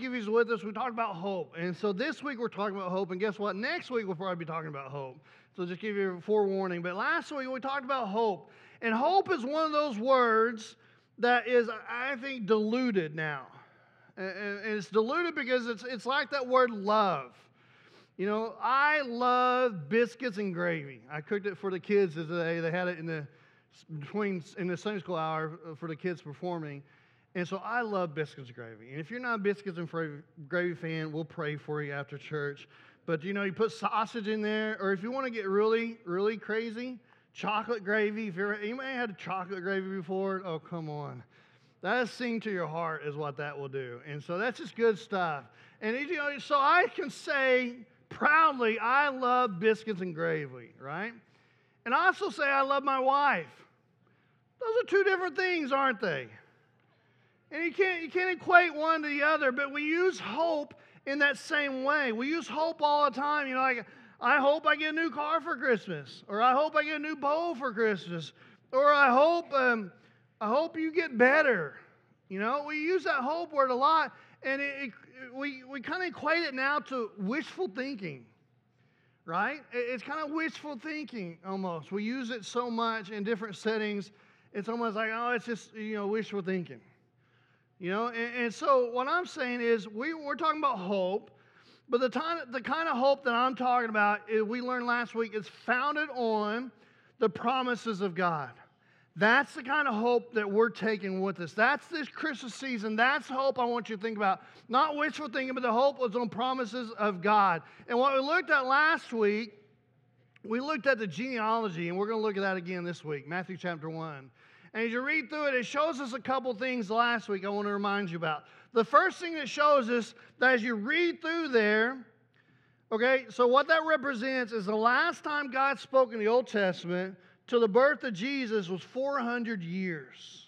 he's with us, we talked about hope. And so this week we're talking about hope. And guess what? Next week we'll probably be talking about hope. So just give you a forewarning. But last week we talked about hope. And hope is one of those words that is, I think, diluted now. And it's diluted because it's, it's like that word love. You know, I love biscuits and gravy. I cooked it for the kids today. They had it in the between in the Sunday school hour for the kids performing. And so I love biscuits and gravy. And if you're not a biscuits and gravy fan, we'll pray for you after church. But you know, you put sausage in there, or if you want to get really, really crazy, chocolate gravy. If you're anybody had chocolate gravy before, oh come on. That sing to your heart is what that will do. And so that's just good stuff. And you know, so I can say proudly, I love biscuits and gravy, right? And I also say I love my wife. Those are two different things, aren't they? And you can't, you can't equate one to the other, but we use hope in that same way. We use hope all the time. You know, like, I hope I get a new car for Christmas, or I hope I get a new bow for Christmas, or I hope, um, I hope you get better. You know, we use that hope word a lot, and it, it, we, we kind of equate it now to wishful thinking, right? It's kind of wishful thinking almost. We use it so much in different settings, it's almost like, oh, it's just, you know, wishful thinking. You know, and, and so what I'm saying is we, we're talking about hope, but the, time, the kind of hope that I'm talking about, is, we learned last week, is founded on the promises of God. That's the kind of hope that we're taking with us. That's this Christmas season. That's hope I want you to think about. Not wishful thinking, but the hope was on promises of God. And what we looked at last week, we looked at the genealogy, and we're going to look at that again this week, Matthew chapter 1. And as you read through it, it shows us a couple things last week I want to remind you about. The first thing that shows us that as you read through there, okay, so what that represents is the last time God spoke in the Old Testament to the birth of Jesus was 400 years.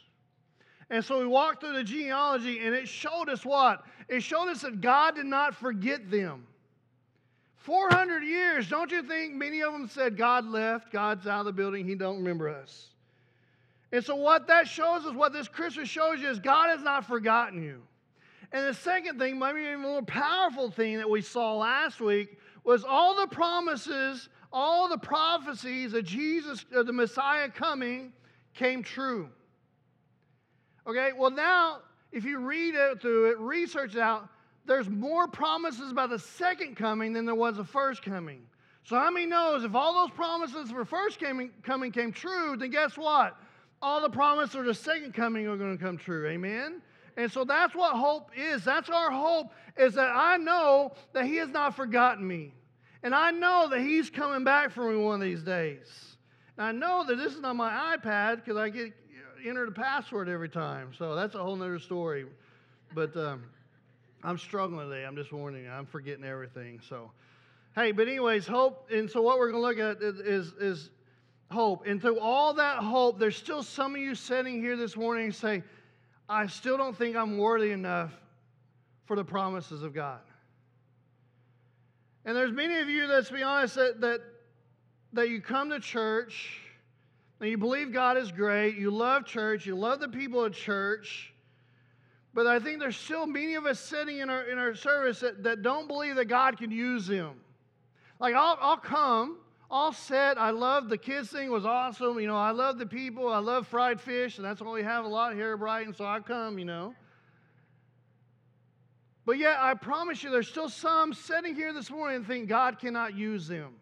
And so we walked through the genealogy and it showed us what? It showed us that God did not forget them. 400 years, don't you think many of them said God left, God's out of the building, he don't remember us. And so, what that shows us, what this Christmas shows you, is God has not forgotten you. And the second thing, maybe even more powerful thing that we saw last week, was all the promises, all the prophecies of Jesus, of the Messiah coming, came true. Okay, well, now, if you read it through it, research it out, there's more promises about the second coming than there was the first coming. So, how many knows if all those promises for first coming, coming came true, then guess what? All the promises of the second coming are going to come true. Amen? And so that's what hope is. That's our hope, is that I know that He has not forgotten me. And I know that He's coming back for me one of these days. And I know that this is on my iPad because I get enter the password every time. So that's a whole nother story. But um, I'm struggling today. I'm just warning you. I'm forgetting everything. So, hey, but anyways, hope. And so what we're going to look at is, is hope. And through all that hope, there's still some of you sitting here this morning and say, I still don't think I'm worthy enough for the promises of God. And there's many of you, let's be honest, that, that, that you come to church and you believe God is great, you love church, you love the people of church, but I think there's still many of us sitting in our, in our service that, that don't believe that God can use them. Like, I'll, I'll come all set. I love the kids thing was awesome. You know, I love the people. I love fried fish, and that's what we have a lot here at Brighton, so I come, you know. But yet, I promise you, there's still some sitting here this morning and think God cannot use them.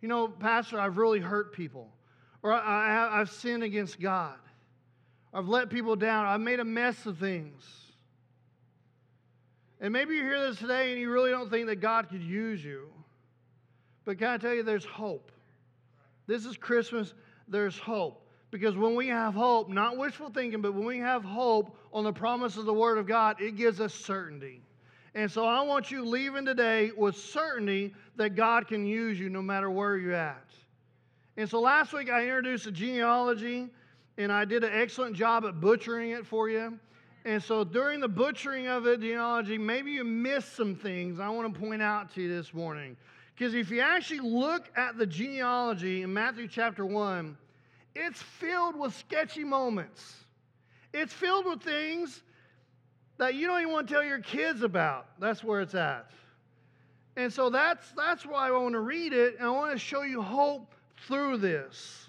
You know, Pastor, I've really hurt people, or I, have sinned against God. I've let people down. I've made a mess of things. And maybe you hear this today and you really don't think that God could use you. But can I tell you, there's hope. This is Christmas, there's hope. Because when we have hope, not wishful thinking, but when we have hope on the promise of the Word of God, it gives us certainty. And so I want you leaving today with certainty that God can use you no matter where you're at. And so last week I introduced a genealogy, and I did an excellent job at butchering it for you. And so during the butchering of the genealogy, maybe you missed some things I want to point out to you this morning. Because if you actually look at the genealogy in Matthew chapter 1, it's filled with sketchy moments. It's filled with things that you don't even want to tell your kids about. That's where it's at. And so that's that's why I want to read it, and I want to show you hope through this.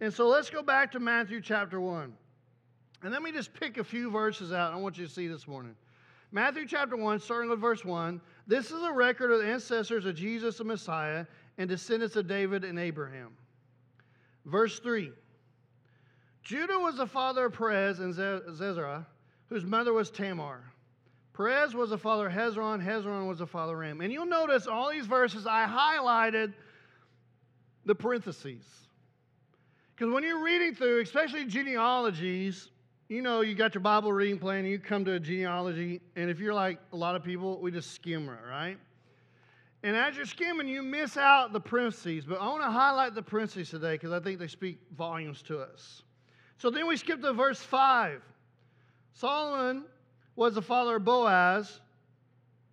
And so let's go back to Matthew chapter 1. And let me just pick a few verses out I want you to see this morning. Matthew chapter 1, starting with verse 1. This is a record of the ancestors of Jesus the Messiah and descendants of David and Abraham. Verse 3 Judah was the father of Perez and Zezra, whose mother was Tamar. Perez was the father of Hezron, Hezron was the father of Ram. And you'll notice all these verses, I highlighted the parentheses. Because when you're reading through, especially genealogies, you know, you got your Bible reading plan, and you come to a genealogy, and if you're like a lot of people, we just skim it, right? And as you're skimming, you miss out the parentheses. But I want to highlight the parentheses today because I think they speak volumes to us. So then we skip to verse 5. Solomon was the father of Boaz,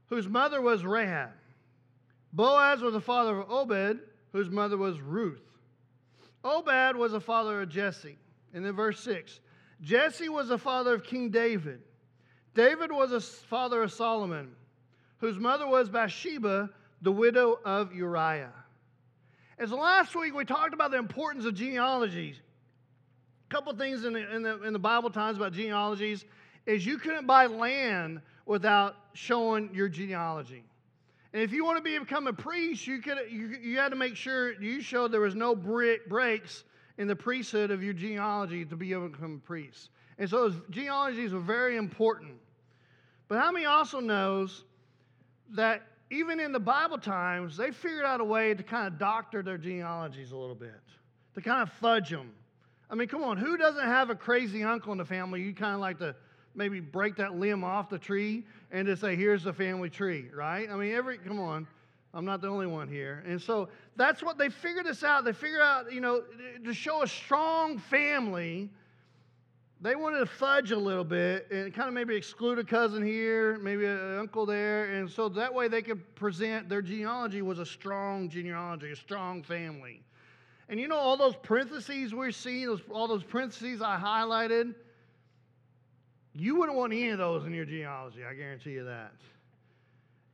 whose mother was Rahab. Boaz was the father of Obed, whose mother was Ruth. Obed was the father of Jesse. And then verse 6 Jesse was the father of King David. David was the father of Solomon, whose mother was Bathsheba, the widow of Uriah. As last week we talked about the importance of genealogies. A couple things in the, in, the, in the Bible times about genealogies is you couldn't buy land without showing your genealogy. And if you want to be, become a priest, you, could, you, you had to make sure you showed there was no breaks in the priesthood of your genealogy to be able to become a priest. And so those genealogies are very important. But how many also knows that even in the Bible times, they figured out a way to kind of doctor their genealogies a little bit, to kind of fudge them. I mean, come on, who doesn't have a crazy uncle in the family you kind of like to maybe break that limb off the tree and just say, here's the family tree, right? I mean, every, come on, I'm not the only one here. And so that's what they figured this out. They figured out, you know, to show a strong family, they wanted to fudge a little bit and kind of maybe exclude a cousin here, maybe an uncle there. And so that way they could present their genealogy was a strong genealogy, a strong family. And you know, all those parentheses we're seeing, those, all those parentheses I highlighted, you wouldn't want any of those in your genealogy, I guarantee you that.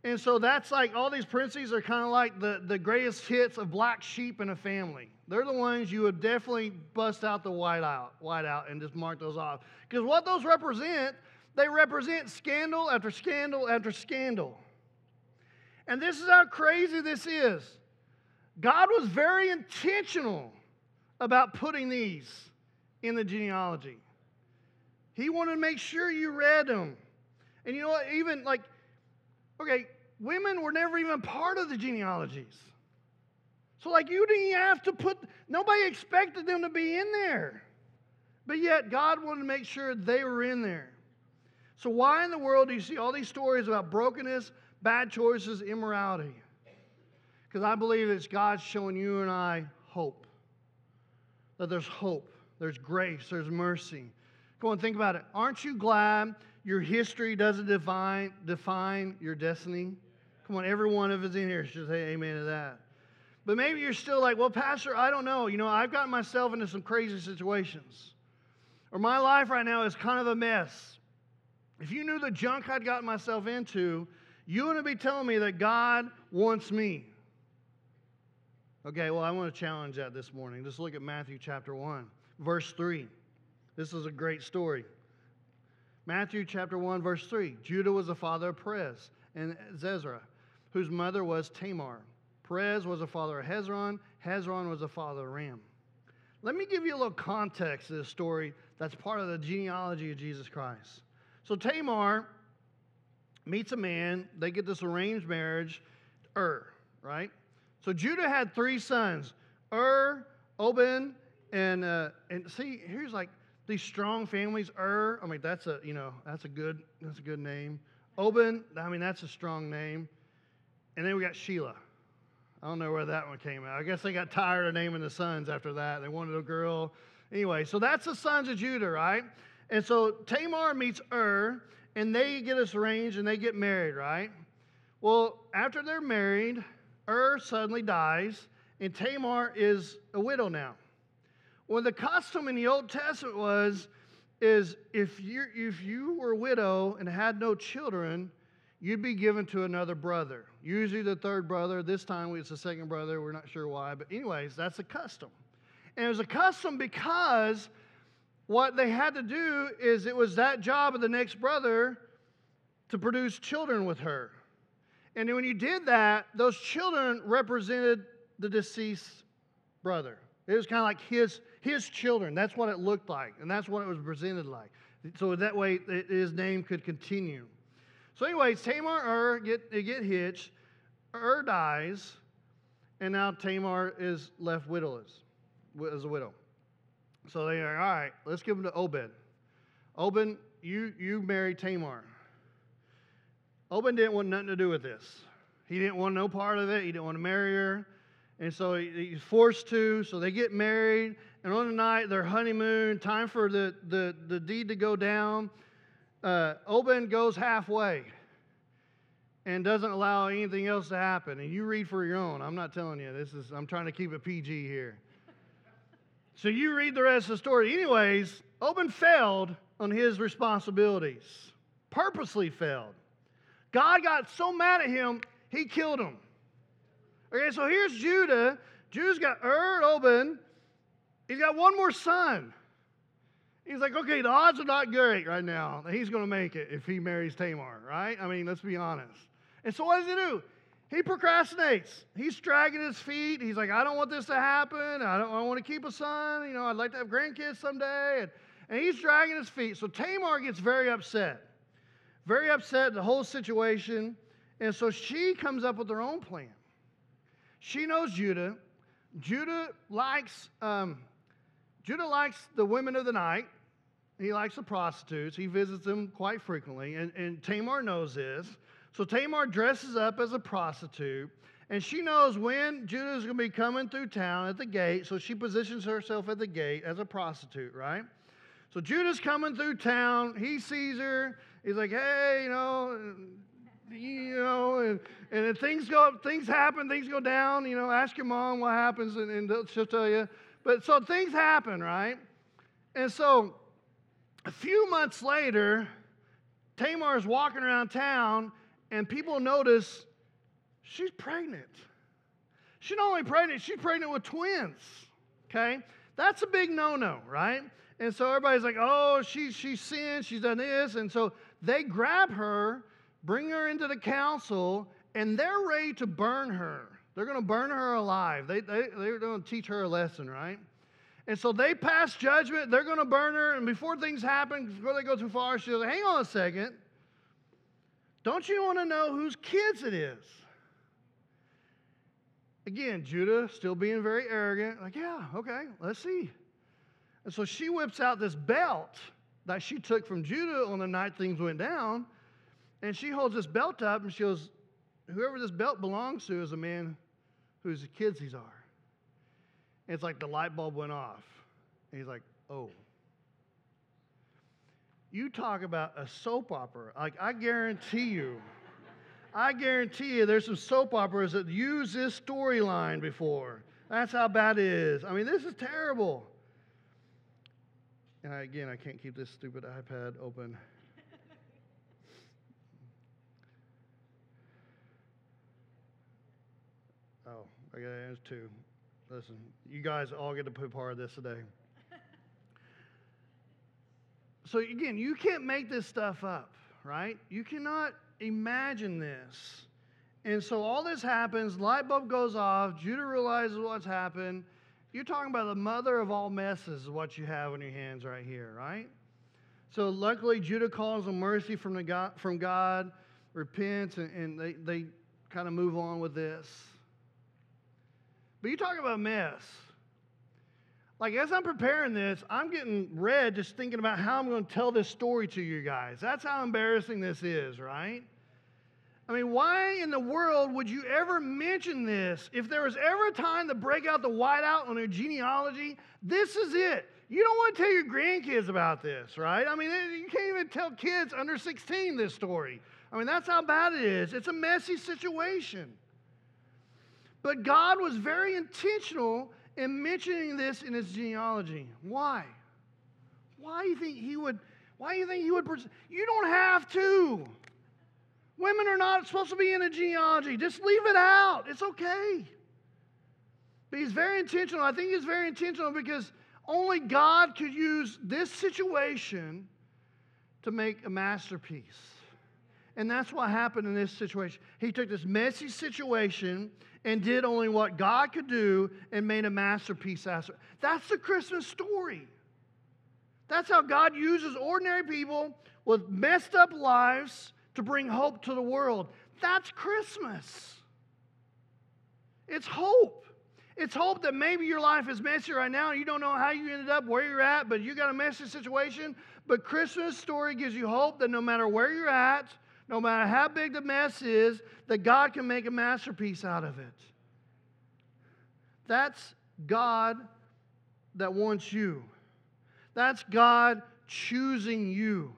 And so that's like all these parentheses are kind of like the, the greatest hits of black sheep in a family. They're the ones you would definitely bust out the white out, white out and just mark those off. Because what those represent, they represent scandal after scandal after scandal. And this is how crazy this is. God was very intentional about putting these in the genealogy. He wanted to make sure you read them. And you know what? Even like, okay, women were never even part of the genealogies. So, like, you didn't have to put, nobody expected them to be in there. But yet, God wanted to make sure they were in there. So, why in the world do you see all these stories about brokenness, bad choices, immorality? Because I believe it's God showing you and I hope. That there's hope, there's grace, there's mercy. Go and think about it. Aren't you glad your history doesn't define, define your destiny? Come on, every one of us in here should say amen to that. But maybe you're still like, well, Pastor, I don't know. You know, I've gotten myself into some crazy situations. Or my life right now is kind of a mess. If you knew the junk I'd gotten myself into, you wouldn't be telling me that God wants me. Okay, well, I want to challenge that this morning. Just look at Matthew chapter 1, verse 3. This is a great story. Matthew chapter 1, verse 3. Judah was the father of Perez and Zezra, whose mother was Tamar. Perez was the father of Hezron. Hezron was the father of Ram. Let me give you a little context to this story that's part of the genealogy of Jesus Christ. So Tamar meets a man. They get this arranged marriage, Ur, right? So Judah had three sons, Ur, Oben, and, uh, and see, here's like these strong families. Ur, I mean, that's a you know that's a good that's a good name. Obed, I mean, that's a strong name. And then we got Sheila. I don't know where that one came out. I guess they got tired of naming the sons after that. They wanted a girl. Anyway, so that's the sons of Judah, right? And so Tamar meets Ur, and they get us arranged and they get married, right? Well, after they're married, Ur suddenly dies, and Tamar is a widow now. Well, the custom in the Old Testament was is if you if you were a widow and had no children, you'd be given to another brother. Usually the third brother. This time it's the second brother. We're not sure why, but anyways, that's a custom. And it was a custom because what they had to do is it was that job of the next brother to produce children with her. And when you did that, those children represented the deceased brother. It was kind of like his, his children. That's what it looked like, and that's what it was presented like. So that way, his name could continue. So, anyways, Tamar Ur get, they get hitched. Ur dies, and now Tamar is left widowless, as a widow. So they are, all right, let's give him to Obed. Obed, you, you marry Tamar. Obed didn't want nothing to do with this. He didn't want no part of it. He didn't want to marry her. And so he's forced to. So they get married. And on the night, their honeymoon, time for the, the, the deed to go down, uh, goes halfway and doesn't allow anything else to happen. And you read for your own. I'm not telling you. This is I'm trying to keep it PG here. so you read the rest of the story. Anyways, Obed failed on his responsibilities. Purposely failed. God got so mad at him, he killed him. Okay, so here's Judah. Judah's got Ur, Obed. He's got one more son. He's like, okay, the odds are not great right now that he's going to make it if he marries Tamar, right? I mean, let's be honest. And so what does he do? He procrastinates. He's dragging his feet. He's like, I don't want this to happen. I don't I want to keep a son. You know, I'd like to have grandkids someday. And, and he's dragging his feet. So Tamar gets very upset very upset the whole situation. And so she comes up with her own plan. She knows Judah. Judah likes um, Judah likes the women of the night. He likes the prostitutes. He visits them quite frequently. And, and Tamar knows this. So Tamar dresses up as a prostitute. And she knows when Judah is going to be coming through town at the gate. So she positions herself at the gate as a prostitute, right? So Judah's coming through town. He sees her. He's like, hey, you know, you know, and, and things go, things happen, things go down. You know, ask your mom what happens, and, and she'll tell you. But so things happen, right? And so a few months later, Tamar is walking around town, and people notice she's pregnant. She's not only pregnant, she's pregnant with twins. Okay? That's a big no no, right? And so everybody's like, oh, she, she's sinned, she's done this. And so they grab her, bring her into the council, and they're ready to burn her. They're going to burn her alive. They, they, they're going to teach her a lesson, right? And so they pass judgment. They're going to burn her. And before things happen, before they go too far, she's like, hang on a second. Don't you want to know whose kids it is? Again, Judah still being very arrogant, like, yeah, okay, let's see. And so she whips out this belt that she took from Judah on the night things went down. And she holds this belt up and she goes, Whoever this belt belongs to is a man whose kids these are. And it's like the light bulb went off. And he's like, Oh. You talk about a soap opera. Like, I guarantee you, I guarantee you there's some soap operas that use this storyline before. That's how bad it is. I mean, this is terrible. And I, again, I can't keep this stupid iPad open. oh, I got there's two. Listen, you guys all get to be part of this today. so again, you can't make this stuff up, right? You cannot imagine this. And so all this happens, light bulb goes off, Judah realizes what's happened. You're talking about the mother of all messes, is what you have in your hands right here, right? So luckily, Judah calls on mercy from, the God, from God, repents, and, and they, they kind of move on with this. But you talk about mess. Like, as I'm preparing this, I'm getting red just thinking about how I'm going to tell this story to you guys. That's how embarrassing this is, right? I mean, why in the world would you ever mention this? If there was ever a time to break out the whiteout on a genealogy, this is it. You don't want to tell your grandkids about this, right? I mean, you can't even tell kids under 16 this story. I mean, that's how bad it is. It's a messy situation. But God was very intentional in mentioning this in his genealogy. Why? Why do you think he would? Why do you think he would? Pres- you don't have to. Women are not supposed to be in a genealogy. Just leave it out. It's okay. But he's very intentional. I think he's very intentional because only God could use this situation to make a masterpiece. And that's what happened in this situation. He took this messy situation and did only what God could do and made a masterpiece out of it. That's the Christmas story. That's how God uses ordinary people with messed up lives to bring hope to the world. That's Christmas. It's hope. It's hope that maybe your life is messy right now you don't know how you ended up where you're at, but you got a messy situation. But Christmas story gives you hope that no matter where you're at, no matter how big the mess is, that God can make a masterpiece out of it. That's God that wants you. That's God choosing you.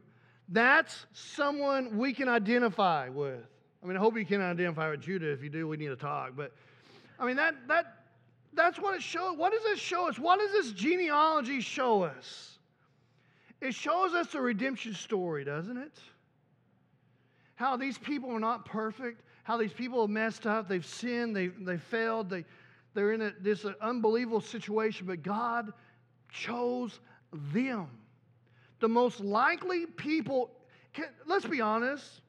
That's someone we can identify with. I mean, I hope you can identify with Judah. If you do, we need to talk. But I mean, that, that, that's what it shows. What does this show us? What does this genealogy show us? It shows us a redemption story, doesn't it? How these people are not perfect, how these people have messed up, they've sinned, they, they failed, they, they're in a, this uh, unbelievable situation, but God chose them. The most likely people, can, let's be honest,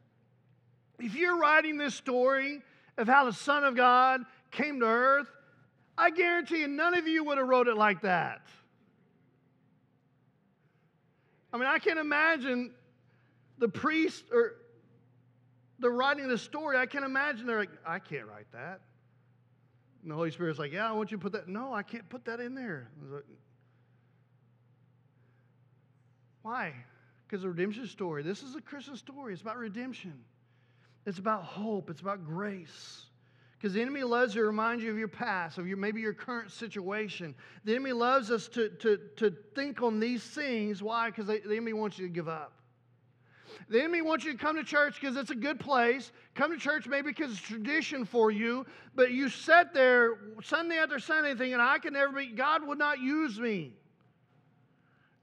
if you're writing this story of how the Son of God came to earth, I guarantee you none of you would have wrote it like that. I mean, I can't imagine the priest or they're writing the story. I can't imagine they're like, I can't write that. And the Holy Spirit's like, Yeah, I want you to put that. No, I can't put that in there. Like, Why? Because the redemption story. This is a Christian story. It's about redemption. It's about hope. It's about grace. Because the enemy loves to remind you of your past, of your maybe your current situation. The enemy loves us to, to, to think on these things. Why? Because the enemy wants you to give up. The enemy wants you to come to church because it's a good place. Come to church maybe because it's tradition for you, but you sit there Sunday after Sunday thinking, I can never be, God would not use me.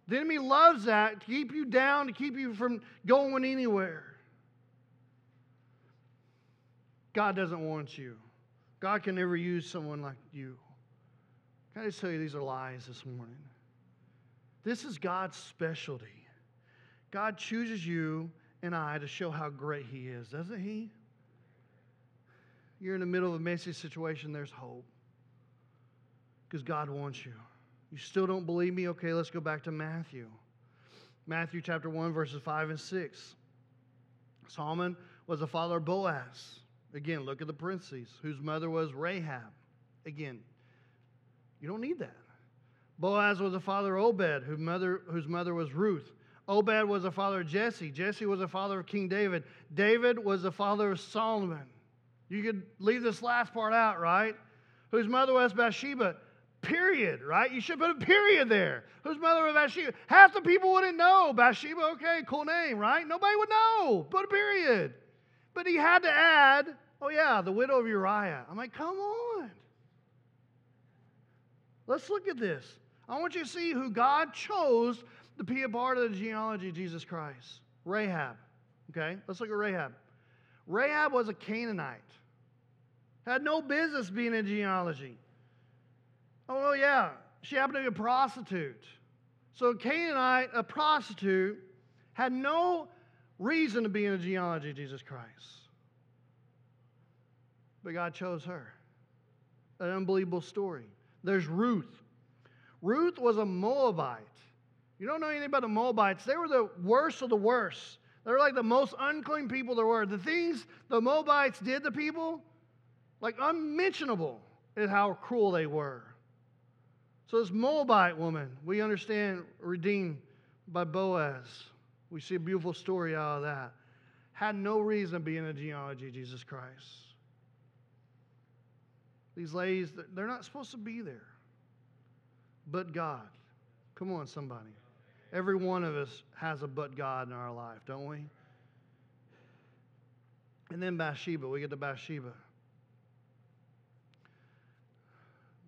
The enemy loves that to keep you down, to keep you from going anywhere. God doesn't want you. God can never use someone like you. Can I just tell you these are lies this morning? This is God's specialty. God chooses you and I to show how great He is, doesn't He? You're in the middle of a messy situation, there's hope. Because God wants you. You still don't believe me? Okay, let's go back to Matthew. Matthew chapter 1, verses 5 and 6. Solomon was the father of Boaz. Again, look at the parentheses, whose mother was Rahab. Again, you don't need that. Boaz was the father of Obed, whose mother, whose mother was Ruth. Obed was the father of Jesse. Jesse was the father of King David. David was the father of Solomon. You could leave this last part out, right? Whose mother was Bathsheba. Period, right? You should put a period there. Whose mother was Bathsheba? Half the people wouldn't know. Bathsheba, okay, cool name, right? Nobody would know. Put a period. But he had to add, oh yeah, the widow of Uriah. I'm like, come on. Let's look at this. I want you to see who God chose to be a part of the genealogy of Jesus Christ. Rahab. Okay, let's look at Rahab. Rahab was a Canaanite. Had no business being in genealogy. Oh, yeah, she happened to be a prostitute. So, a Canaanite, a prostitute, had no reason to be in the genealogy of Jesus Christ. But God chose her. An unbelievable story. There's Ruth. Ruth was a Moabite. You don't know anything about the Moabites. They were the worst of the worst. They were like the most unclean people there were. The things the Moabites did to people, like unmentionable, is how cruel they were. So this Moabite woman, we understand, redeemed by Boaz. We see a beautiful story out of that. Had no reason to be in the genealogy of Jesus Christ. These ladies, they're not supposed to be there. But God. Come on, somebody. Every one of us has a but God in our life, don't we? And then Bathsheba, we get to Bathsheba.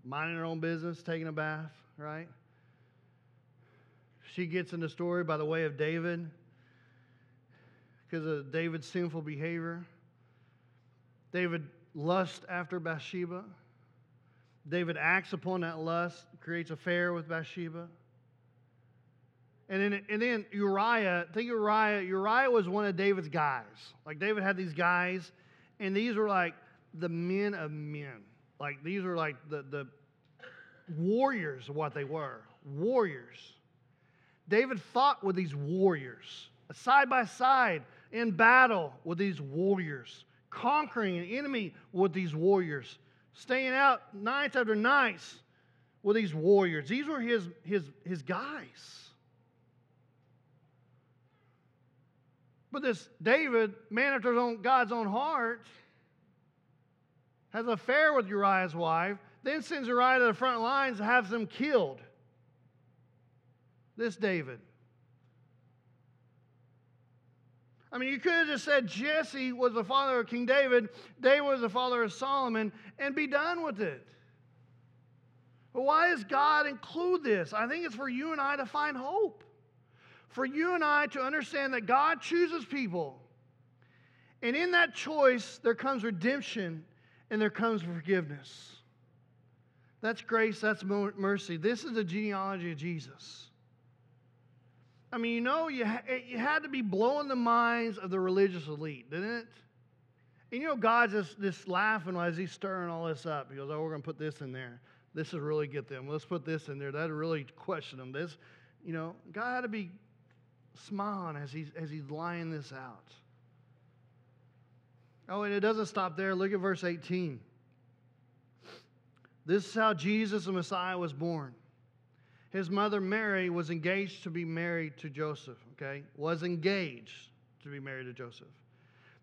Minding her own business, taking a bath, right? she gets in the story by the way of David because of David's sinful behavior. David lusts after Bathsheba. David acts upon that lust, creates affair with Bathsheba. And then, and then Uriah, think Uriah, Uriah was one of David's guys. Like David had these guys, and these were like the men of men. Like these were like the, the warriors of what they were. Warriors. David fought with these warriors, side by side in battle with these warriors, conquering an enemy with these warriors, staying out nights after nights with these warriors. These were his, his, his guys. But this David, man after God's own heart, has an affair with Uriah's wife, then sends Uriah to the front lines and has them killed. This David. I mean, you could have just said Jesse was the father of King David, David was the father of Solomon, and be done with it. But why does God include this? I think it's for you and I to find hope for you and I to understand that God chooses people. And in that choice, there comes redemption and there comes forgiveness. That's grace, that's mercy. This is the genealogy of Jesus. I mean, you know, you, you had to be blowing the minds of the religious elite, didn't it? And you know, God's just, just laughing as he's stirring all this up. He goes, Oh, we're going to put this in there. This will really get them. Let's put this in there. That'll really question them. This, you know, God had to be smiling as he's, as he's lying this out. Oh, and it doesn't stop there. Look at verse 18. This is how Jesus, the Messiah, was born. His mother Mary was engaged to be married to Joseph, okay? Was engaged to be married to Joseph.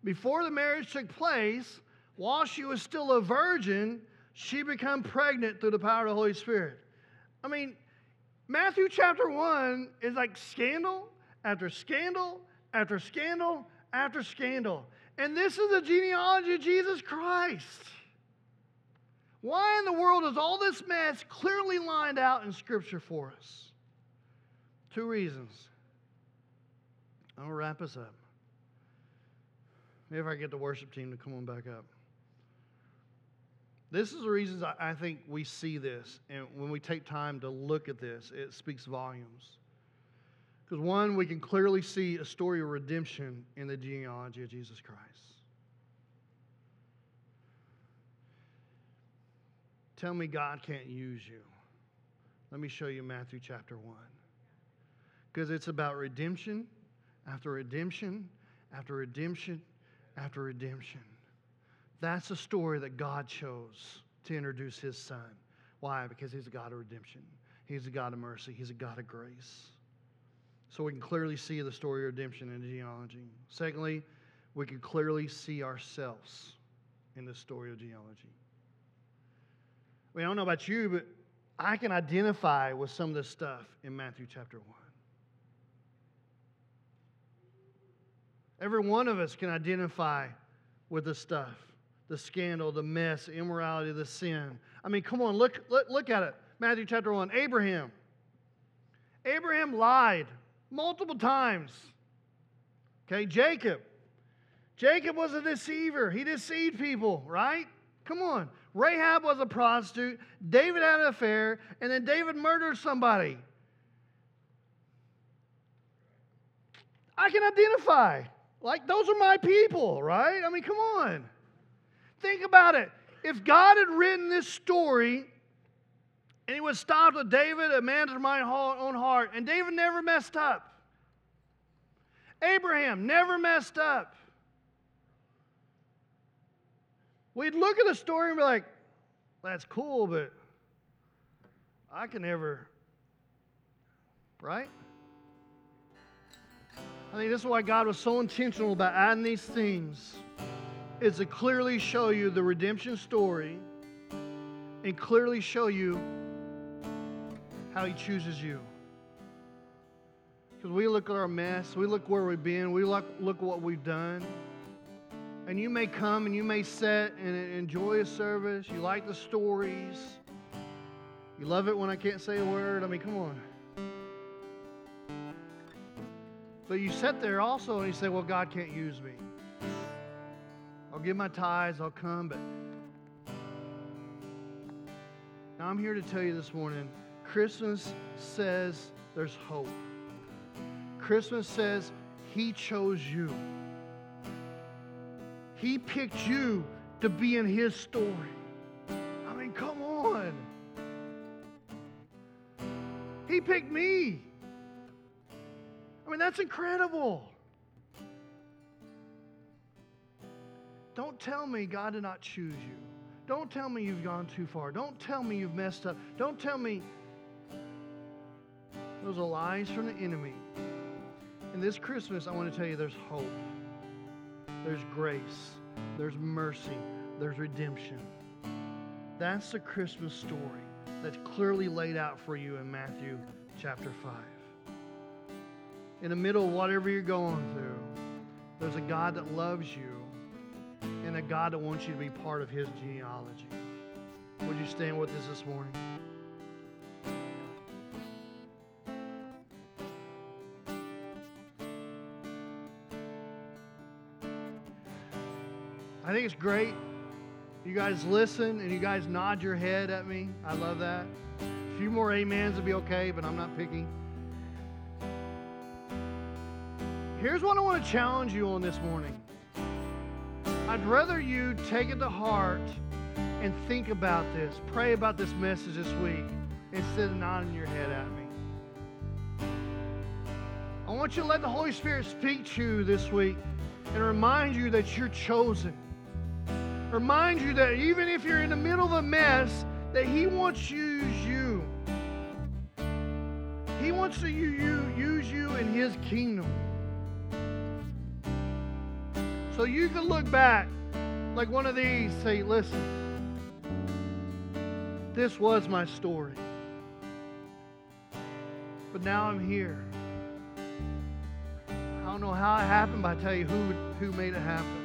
Before the marriage took place, while she was still a virgin, she became pregnant through the power of the Holy Spirit. I mean, Matthew chapter 1 is like scandal after scandal after scandal after scandal. And this is the genealogy of Jesus Christ. Why in the world is all this mess clearly lined out in Scripture for us? Two reasons. I'll wrap us up. Maybe if I get the worship team to come on back up. This is the reasons I think we see this. And when we take time to look at this, it speaks volumes. Because one, we can clearly see a story of redemption in the genealogy of Jesus Christ. Tell me God can't use you. Let me show you Matthew chapter 1. Because it's about redemption after redemption after redemption after redemption. That's the story that God chose to introduce his son. Why? Because he's a God of redemption, he's a God of mercy, he's a God of grace so we can clearly see the story of redemption in genealogy. Secondly, we can clearly see ourselves in the story of genealogy. I, mean, I don't know about you, but I can identify with some of this stuff in Matthew chapter 1. Every one of us can identify with the stuff the scandal, the mess, the immorality, the sin. I mean, come on, look, look, look at it. Matthew chapter 1. Abraham. Abraham lied multiple times. Okay, Jacob. Jacob was a deceiver. He deceived people, right? Come on. Rahab was a prostitute. David had an affair, and then David murdered somebody. I can identify. Like, those are my people, right? I mean, come on. Think about it. If God had written this story and he was stopped with David, a man after my own heart. And David never messed up. Abraham never messed up. We'd look at the story and be like, that's cool, but I can never, right? I think this is why God was so intentional about adding these things, is to clearly show you the redemption story and clearly show you how He chooses you. Because we look at our mess, we look where we've been, we look, look what we've done. And you may come and you may sit and enjoy a service. You like the stories. You love it when I can't say a word. I mean, come on. But you sit there also and you say, Well, God can't use me. I'll give my tithes, I'll come, but now I'm here to tell you this morning Christmas says there's hope. Christmas says He chose you. He picked you to be in His story. I mean, come on. He picked me. I mean, that's incredible. Don't tell me God did not choose you. Don't tell me you've gone too far. Don't tell me you've messed up. Don't tell me those are lies from the enemy. And this Christmas, I want to tell you there's hope, there's grace, there's mercy, there's redemption. That's the Christmas story that's clearly laid out for you in Matthew chapter 5. In the middle of whatever you're going through, there's a God that loves you and a God that wants you to be part of his genealogy. Would you stand with us this morning? Great. You guys listen and you guys nod your head at me. I love that. A few more amens would be okay, but I'm not picky. Here's what I want to challenge you on this morning. I'd rather you take it to heart and think about this, pray about this message this week instead of nodding your head at me. I want you to let the Holy Spirit speak to you this week and remind you that you're chosen remind you that even if you're in the middle of a mess, that He wants to use you. He wants to use you in His kingdom. So you can look back like one of these, say, listen, this was my story. But now I'm here. I don't know how it happened, but I tell you who, who made it happen.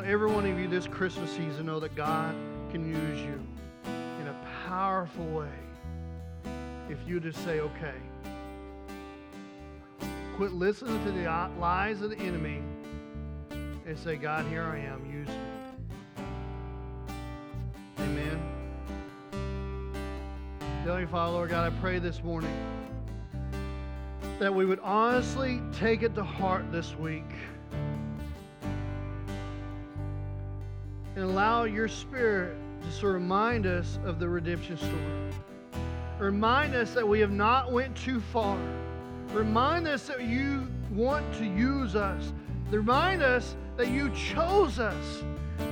Want every one of you this Christmas season to know that God can use you in a powerful way if you just say, okay. Quit listening to the uh, lies of the enemy and say, God, here I am, use me. Amen. Heavenly Father, Lord God, I pray this morning that we would honestly take it to heart this week and allow your spirit to remind us of the redemption story. Remind us that we have not went too far. Remind us that you want to use us. Remind us that you chose us.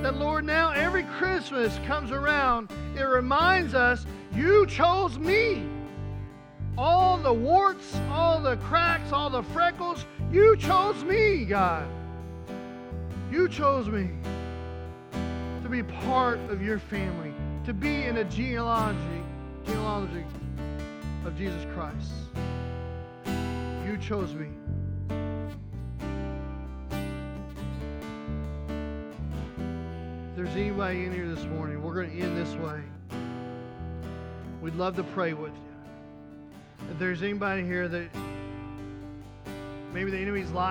That Lord, now every Christmas comes around, it reminds us you chose me. All the warts, all the cracks, all the freckles, you chose me, God. You chose me to be part of your family, to be in a genealogy, genealogy of Jesus Christ. You chose me. If there's anybody in here this morning, we're going to end this way. We'd love to pray with you. If there's anybody here that maybe the enemy's lying,